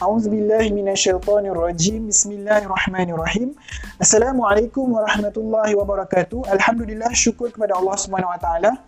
A'udzubillahi minasyaitonirrajim. Bismillahirrahmanirrahim. Assalamualaikum warahmatullahi wabarakatuh. Alhamdulillah syukur kepada Allah Subhanahu wa taala.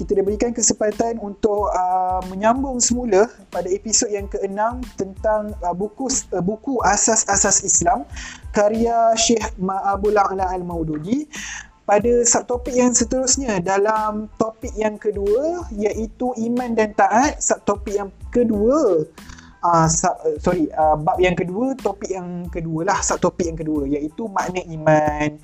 Kita diberikan kesempatan untuk uh, menyambung semula pada episod yang keenam tentang uh, buku uh, buku Asas-Asas Islam karya Syekh Ma'abul A'la Al-Maududi pada subtopik yang seterusnya dalam topik yang kedua iaitu iman dan taat subtopik yang kedua uh, sub, sorry uh, bab yang kedua topik yang kedua lah subtopik yang kedua iaitu makna iman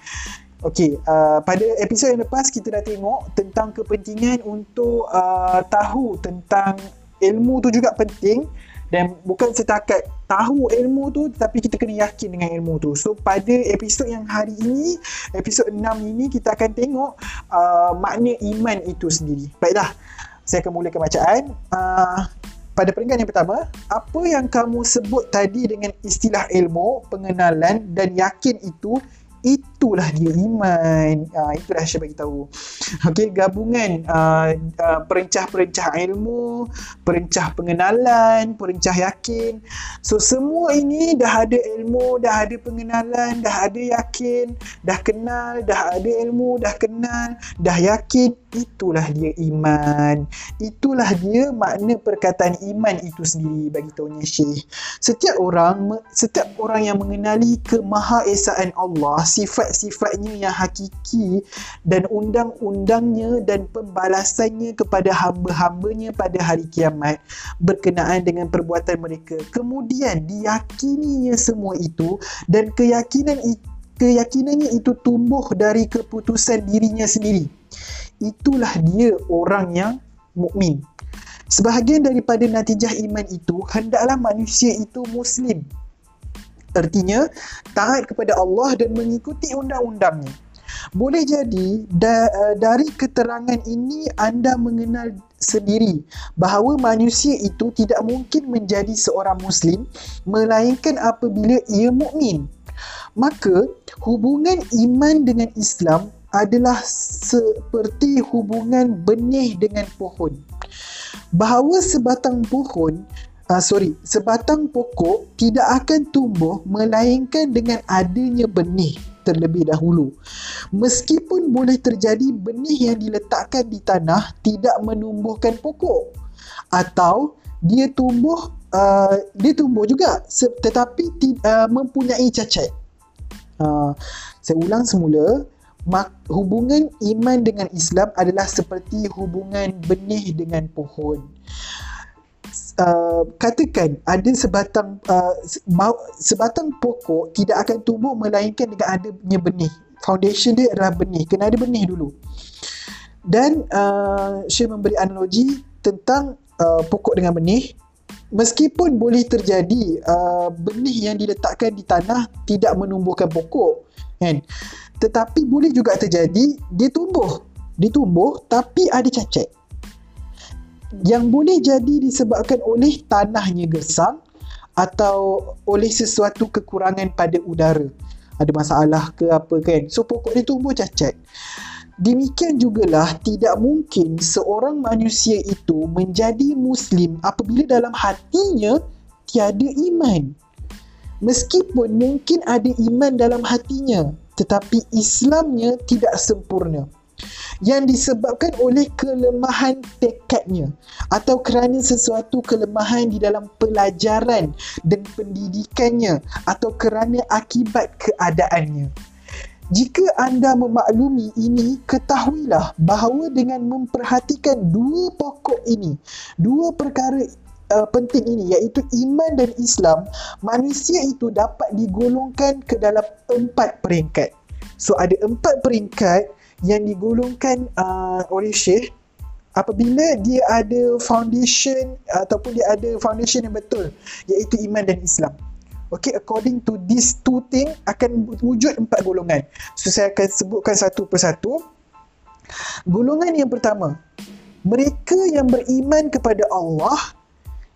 Okey, uh, pada episod yang lepas kita dah tengok tentang kepentingan untuk uh, tahu tentang ilmu tu juga penting dan bukan setakat tahu ilmu tu tapi kita kena yakin dengan ilmu tu. So pada episod yang hari ini, episod 6 ini kita akan tengok uh, makna iman itu sendiri. Baiklah, saya akan mulakan bacaan. Uh, pada peringkat yang pertama, apa yang kamu sebut tadi dengan istilah ilmu, pengenalan dan yakin itu itulah dia iman. Uh, itulah saya bagi tahu. Okey gabungan uh, uh, perencah-perencah ilmu perencah pengenalan perencah yakin. So semua ini dah ada ilmu dah ada pengenalan dah ada yakin dah kenal dah ada ilmu dah kenal dah yakin. Itulah dia iman. Itulah dia makna perkataan iman itu sendiri bagi tahunya syekh. Setiap orang setiap orang yang mengenali kemahaesaan Allah sifat-sifatnya yang hakiki dan undang-undangnya dan pembalasannya kepada hamba-hambanya pada hari kiamat berkenaan dengan perbuatan mereka. Kemudian diyakininya semua itu dan keyakinan keyakinannya itu tumbuh dari keputusan dirinya sendiri. Itulah dia orang yang mukmin. Sebahagian daripada natijah iman itu hendaklah manusia itu muslim Artinya taat kepada Allah dan mengikuti undang-undangnya. Boleh jadi da, uh, dari keterangan ini anda mengenal sendiri bahawa manusia itu tidak mungkin menjadi seorang muslim melainkan apabila ia mukmin. Maka hubungan iman dengan Islam adalah seperti hubungan benih dengan pohon. Bahawa sebatang pohon uh, sorry, sebatang pokok tidak akan tumbuh melainkan dengan adanya benih terlebih dahulu. Meskipun boleh terjadi benih yang diletakkan di tanah tidak menumbuhkan pokok atau dia tumbuh uh, dia tumbuh juga tetapi uh, mempunyai cacat. Uh, saya ulang semula Mak, hubungan iman dengan Islam adalah seperti hubungan benih dengan pohon uh, katakan ada sebatang uh, sebatang pokok tidak akan tumbuh melainkan dengan adanya benih. Foundation dia adalah benih. Kena ada benih dulu. Dan uh, Syekh memberi analogi tentang uh, pokok dengan benih. Meskipun boleh terjadi uh, benih yang diletakkan di tanah tidak menumbuhkan pokok kan? Tetapi boleh juga terjadi dia tumbuh. Dia tumbuh tapi ada cacat yang boleh jadi disebabkan oleh tanahnya gersang atau oleh sesuatu kekurangan pada udara. Ada masalah ke apa kan? So pokok dia tumbuh cacat demikian jugalah tidak mungkin seorang manusia itu menjadi muslim apabila dalam hatinya tiada iman. Meskipun mungkin ada iman dalam hatinya tetapi Islamnya tidak sempurna yang disebabkan oleh kelemahan tekadnya atau kerana sesuatu kelemahan di dalam pelajaran dan pendidikannya atau kerana akibat keadaannya. Jika anda memaklumi ini, ketahuilah bahawa dengan memperhatikan dua pokok ini, dua perkara uh, penting ini iaitu iman dan Islam, manusia itu dapat digolongkan ke dalam empat peringkat. So ada empat peringkat yang digolongkan uh, oleh Syekh apabila dia ada foundation ataupun dia ada foundation yang betul iaitu iman dan Islam. Okay, according to these two thing akan wujud empat golongan. So saya akan sebutkan satu persatu. Golongan yang pertama, mereka yang beriman kepada Allah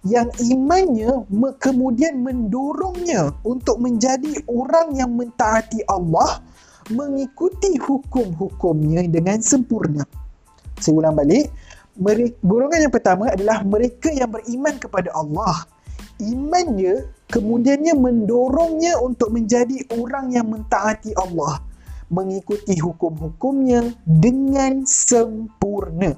yang imannya kemudian mendorongnya untuk menjadi orang yang mentaati Allah mengikuti hukum-hukumnya dengan sempurna. Saya ulang balik. Golongan yang pertama adalah mereka yang beriman kepada Allah. Imannya kemudiannya mendorongnya untuk menjadi orang yang mentaati Allah mengikuti hukum-hukumnya dengan sempurna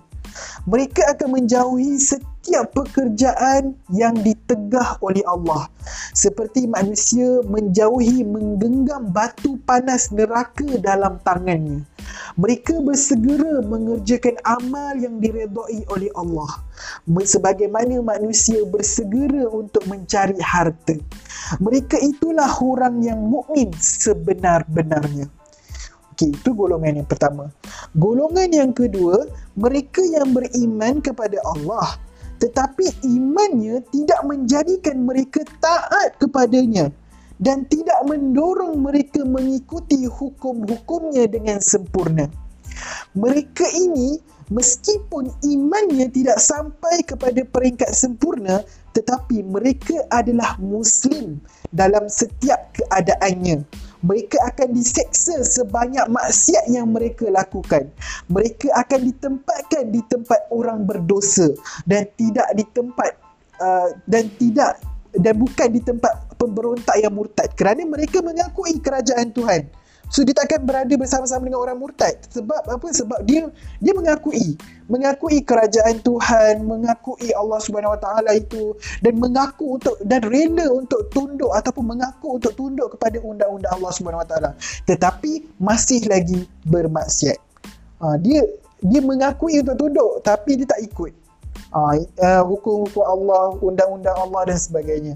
mereka akan menjauhi setiap pekerjaan yang ditegah oleh Allah. Seperti manusia menjauhi menggenggam batu panas neraka dalam tangannya. Mereka bersegera mengerjakan amal yang diredai oleh Allah. Sebagaimana manusia bersegera untuk mencari harta. Mereka itulah orang yang mukmin sebenar-benarnya. Okey, itu golongan yang pertama. Golongan yang kedua, mereka yang beriman kepada Allah tetapi imannya tidak menjadikan mereka taat kepadanya dan tidak mendorong mereka mengikuti hukum-hukumnya dengan sempurna. Mereka ini meskipun imannya tidak sampai kepada peringkat sempurna tetapi mereka adalah muslim dalam setiap keadaannya mereka akan diseksa sebanyak maksiat yang mereka lakukan. Mereka akan ditempatkan di tempat orang berdosa dan tidak di tempat uh, dan tidak dan bukan di tempat pemberontak yang murtad kerana mereka mengakui kerajaan Tuhan. So dia takkan berada bersama-sama dengan orang murtad sebab apa? Sebab dia dia mengakui, mengakui kerajaan Tuhan, mengakui Allah Subhanahu Wa Taala itu dan mengaku untuk dan rela untuk tunduk ataupun mengaku untuk tunduk kepada undang-undang Allah Subhanahu Wa Taala. Tetapi masih lagi bermaksiat. Ha, dia dia mengakui untuk tunduk tapi dia tak ikut uh, hukum-hukum Allah, undang-undang Allah dan sebagainya.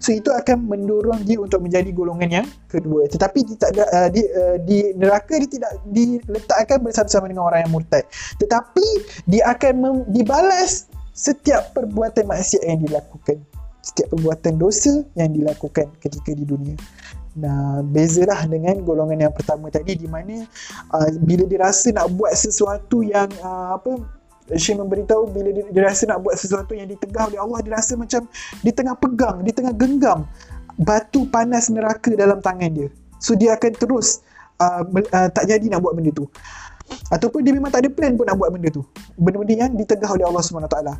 So itu akan mendorong dia untuk menjadi golongan yang kedua. Tetapi dia tak ada, uh, di, uh, di neraka dia tidak diletakkan bersama-sama dengan orang yang murtad. Tetapi dia akan mem- dibalas setiap perbuatan maksiat yang dilakukan. Setiap perbuatan dosa yang dilakukan ketika di dunia. Nah, bezalah dengan golongan yang pertama tadi di mana uh, bila dia rasa nak buat sesuatu yang uh, apa Syekh memberitahu bila dia, dia rasa nak buat sesuatu yang ditegah oleh Allah dia rasa macam di tengah pegang di tengah genggam batu panas neraka dalam tangan dia. So dia akan terus uh, uh, tak jadi nak buat benda tu. Ataupun dia memang tak ada plan pun nak buat benda tu. Benda-benda yang ditegah oleh Allah SWT uh,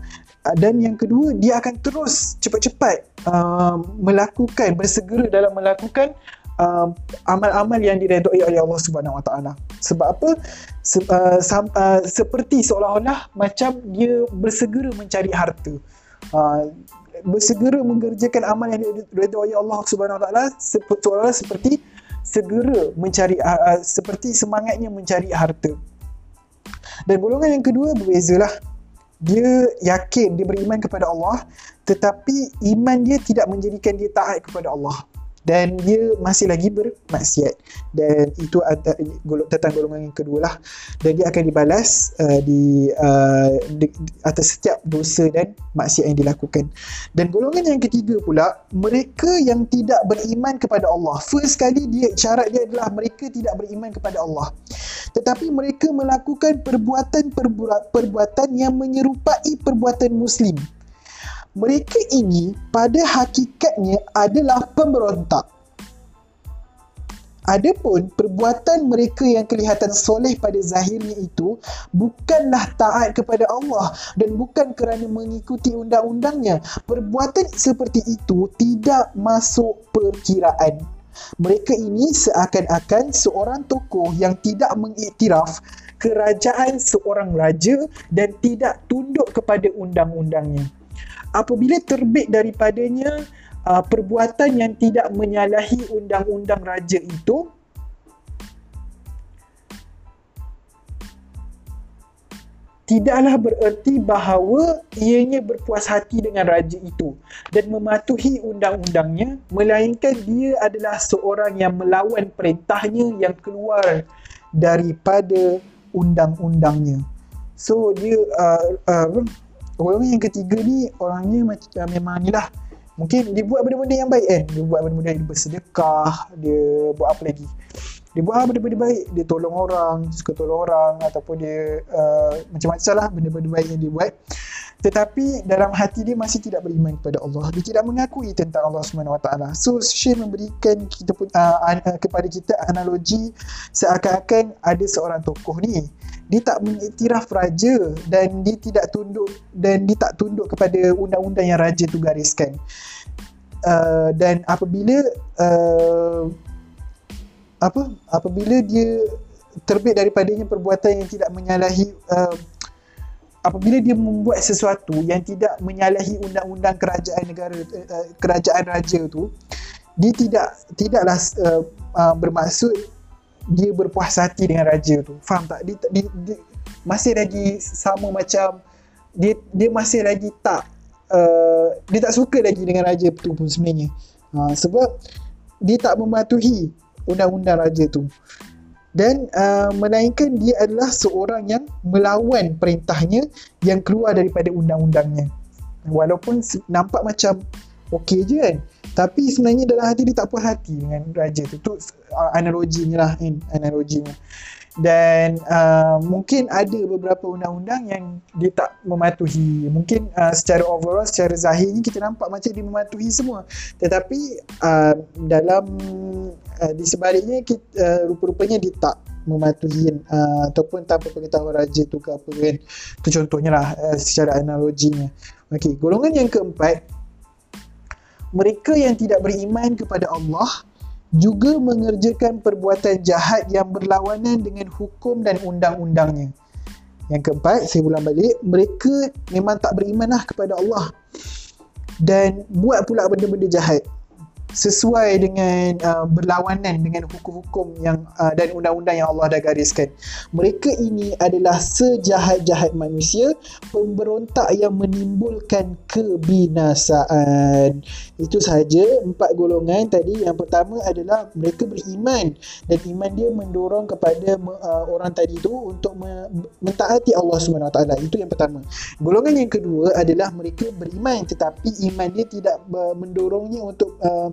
dan yang kedua dia akan terus cepat-cepat uh, melakukan bersegera dalam melakukan uh, amal-amal yang diredai oleh Allah Subhanahu Wa Taala. Sebab apa? Se, uh, sam, uh, seperti seolah-olah macam dia bersegera mencari harta. Uh, bersegera mengerjakan amal yang diredai oleh Allah Subhanahu Wa Taala seolah-olah seperti segera mencari uh, uh, seperti semangatnya mencari harta. Dan golongan yang kedua berbezalah. Dia yakin dia beriman kepada Allah tetapi iman dia tidak menjadikan dia taat kepada Allah dan dia masih lagi bermaksiat. Dan itu ada tentang golongan yang kedua lah. Dan dia akan dibalas uh, di, uh, di atas setiap dosa dan maksiat yang dilakukan. Dan golongan yang ketiga pula mereka yang tidak beriman kepada Allah. First kali dia syarat dia adalah mereka tidak beriman kepada Allah. Tetapi mereka melakukan perbuatan-perbuatan yang menyerupai perbuatan muslim mereka ini pada hakikatnya adalah pemberontak. Adapun perbuatan mereka yang kelihatan soleh pada zahirnya itu bukanlah taat kepada Allah dan bukan kerana mengikuti undang-undangnya. Perbuatan seperti itu tidak masuk perkiraan. Mereka ini seakan-akan seorang tokoh yang tidak mengiktiraf kerajaan seorang raja dan tidak tunduk kepada undang-undangnya apabila terbit daripadanya uh, perbuatan yang tidak menyalahi undang-undang raja itu tidaklah bererti bahawa ianya berpuas hati dengan raja itu dan mematuhi undang-undangnya melainkan dia adalah seorang yang melawan perintahnya yang keluar daripada undang-undangnya. So dia uh, uh, golongan yang ketiga ni orangnya macam memang ni lah. Mungkin dia buat benda-benda yang baik. Kan dia buat benda-benda yang bersedekah dia buat apa lagi? Dia buat benda-benda baik? Dia tolong orang suka tolong orang ataupun dia uh, macam-macam lah benda-benda baik yang dia buat tetapi dalam hati dia masih tidak beriman kepada Allah. Dia tidak mengakui tentang Allah SWT so Syekh memberikan kita pun, uh, uh, kepada kita analogi seakan-akan ada seorang tokoh ni dia tak mengiktiraf raja dan dia tidak tunduk dan dia tak tunduk kepada undang-undang yang raja tu gariskan. uh, dan apabila uh, apa? Apabila dia terbit daripadanya perbuatan yang tidak menyalahi uh, apabila dia membuat sesuatu yang tidak menyalahi undang-undang kerajaan negara uh, kerajaan raja tu dia tidak tidaklah uh, uh, bermaksud dia berpuas hati dengan raja tu. Faham tak? Dia, dia, dia masih lagi sama macam dia dia masih lagi tak uh, dia tak suka lagi dengan raja tu pun sebenarnya. Uh, sebab dia tak mematuhi undang-undang raja tu dan uh, melainkan dia adalah seorang yang melawan perintahnya yang keluar daripada undang-undangnya. Walaupun nampak macam okey je kan. Tapi sebenarnya dalam hati dia tak puas hati dengan raja tu. Tu uh, analoginya lah kan analoginya dan uh, mungkin ada beberapa undang-undang yang dia tak mematuhi. Mungkin uh, secara overall secara zahirnya kita nampak macam dia mematuhi semua. Tetapi uh, dalam uh, di sebaliknya kita, uh, rupa-rupanya dia tak mematuhi uh, ataupun tanpa pengetahuan raja tu ke apa kan. Tu contohnya lah uh, secara analoginya. Okey, golongan yang keempat mereka yang tidak beriman kepada Allah juga mengerjakan perbuatan jahat yang berlawanan dengan hukum dan undang-undangnya. Yang keempat, saya ulang balik, mereka memang tak beriman lah kepada Allah dan buat pula benda-benda jahat sesuai dengan uh, berlawanan dengan hukum-hukum yang uh, dan undang-undang yang Allah dah gariskan. Mereka ini adalah sejahat-jahat manusia, pemberontak yang menimbulkan kebinasaan. Itu sahaja empat golongan tadi. Yang pertama adalah mereka beriman dan iman dia mendorong kepada uh, orang tadi tu untuk me- mentaati Allah Taala. Itu yang pertama. Golongan yang kedua adalah mereka beriman tetapi iman dia tidak uh, mendorongnya untuk uh,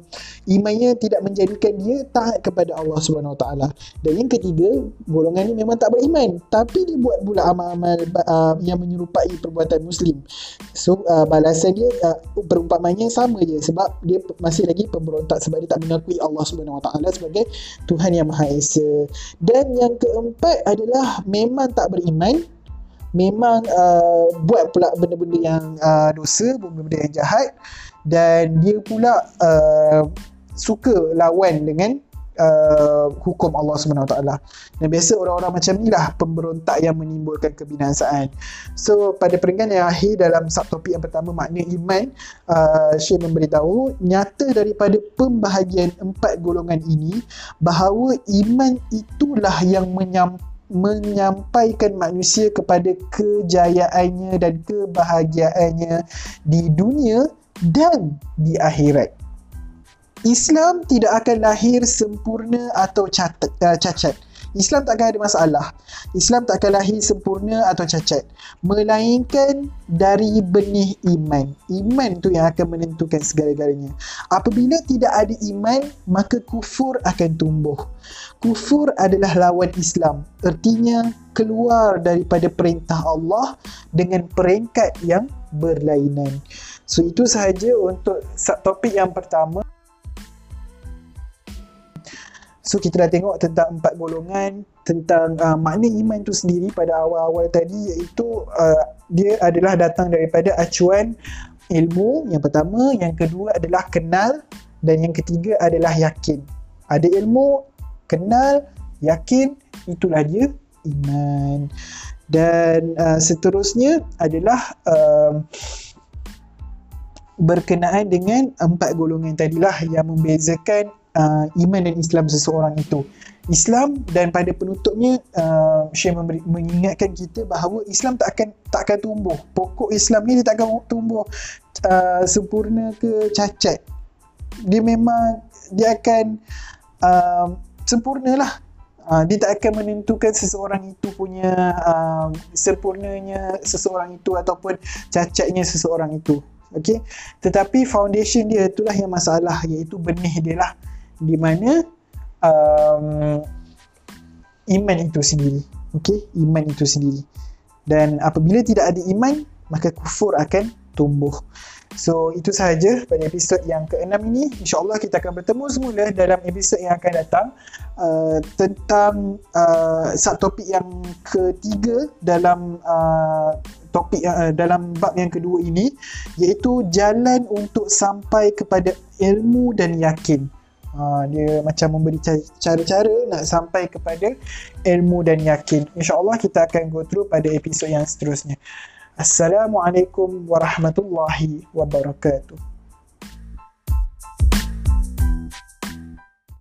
imannya tidak menjadikan dia taat kepada Allah Subhanahu taala. Dan yang ketiga, golongan ini memang tak beriman tapi dia buat pula amal-amal uh, yang menyerupai perbuatan muslim. So uh, balasan dia uh, perumpamannya sama je sebab dia masih lagi pemberontak sebab dia tak mengakui Allah Subhanahu taala sebagai Tuhan yang Maha Esa. Dan yang keempat adalah memang tak beriman memang uh, buat pula benda-benda yang uh, dosa, benda-benda yang jahat dan dia pula uh, suka lawan dengan uh, hukum Allah taala. Dan biasa orang-orang macam inilah pemberontak yang menimbulkan kebinasaan. So pada peringkat yang akhir dalam subtopik yang pertama makna iman, uh, Syekh memberitahu nyata daripada pembahagian empat golongan ini bahawa iman itulah yang menyampaikan menyampaikan manusia kepada kejayaannya dan kebahagiaannya di dunia dan di akhirat. Islam tidak akan lahir sempurna atau cacat. Islam tak akan ada masalah. Islam tak akan lahir sempurna atau cacat. Melainkan dari benih iman. Iman tu yang akan menentukan segala-galanya. Apabila tidak ada iman, maka kufur akan tumbuh. Kufur adalah lawan Islam. Artinya keluar daripada perintah Allah dengan peringkat yang berlainan. So itu sahaja untuk topik yang pertama. So kita dah tengok tentang empat golongan tentang uh, makna iman itu sendiri pada awal-awal tadi iaitu uh, dia adalah datang daripada acuan ilmu yang pertama, yang kedua adalah kenal dan yang ketiga adalah yakin. Ada ilmu, kenal, yakin, itulah dia iman. Dan uh, seterusnya adalah uh, berkenaan dengan empat golongan tadilah yang membezakan uh, iman dan Islam seseorang itu. Islam dan pada penutupnya uh, Syekh memberi, mengingatkan kita bahawa Islam tak akan tak akan tumbuh. Pokok Islam ni dia tak akan tumbuh uh, sempurna ke cacat. Dia memang dia akan uh, sempurnalah. Uh, dia tak akan menentukan seseorang itu punya uh, sempurnanya seseorang itu ataupun cacatnya seseorang itu okey tetapi foundation dia itulah yang masalah iaitu benih dia lah di mana um, iman itu sendiri. Okey? Iman itu sendiri. Dan apabila tidak ada iman maka kufur akan tumbuh. So itu sahaja pada episod yang keenam ini. InsyaAllah kita akan bertemu semula dalam episod yang akan datang uh, Tentang uh, subtopik yang ketiga dalam uh, topik uh, dalam bab yang kedua ini iaitu jalan untuk sampai kepada ilmu dan yakin. Ha, dia macam memberi cara-cara nak sampai kepada ilmu dan yakin. InsyaAllah kita akan go through pada episod yang seterusnya. Assalamualaikum warahmatullahi wabarakatuh.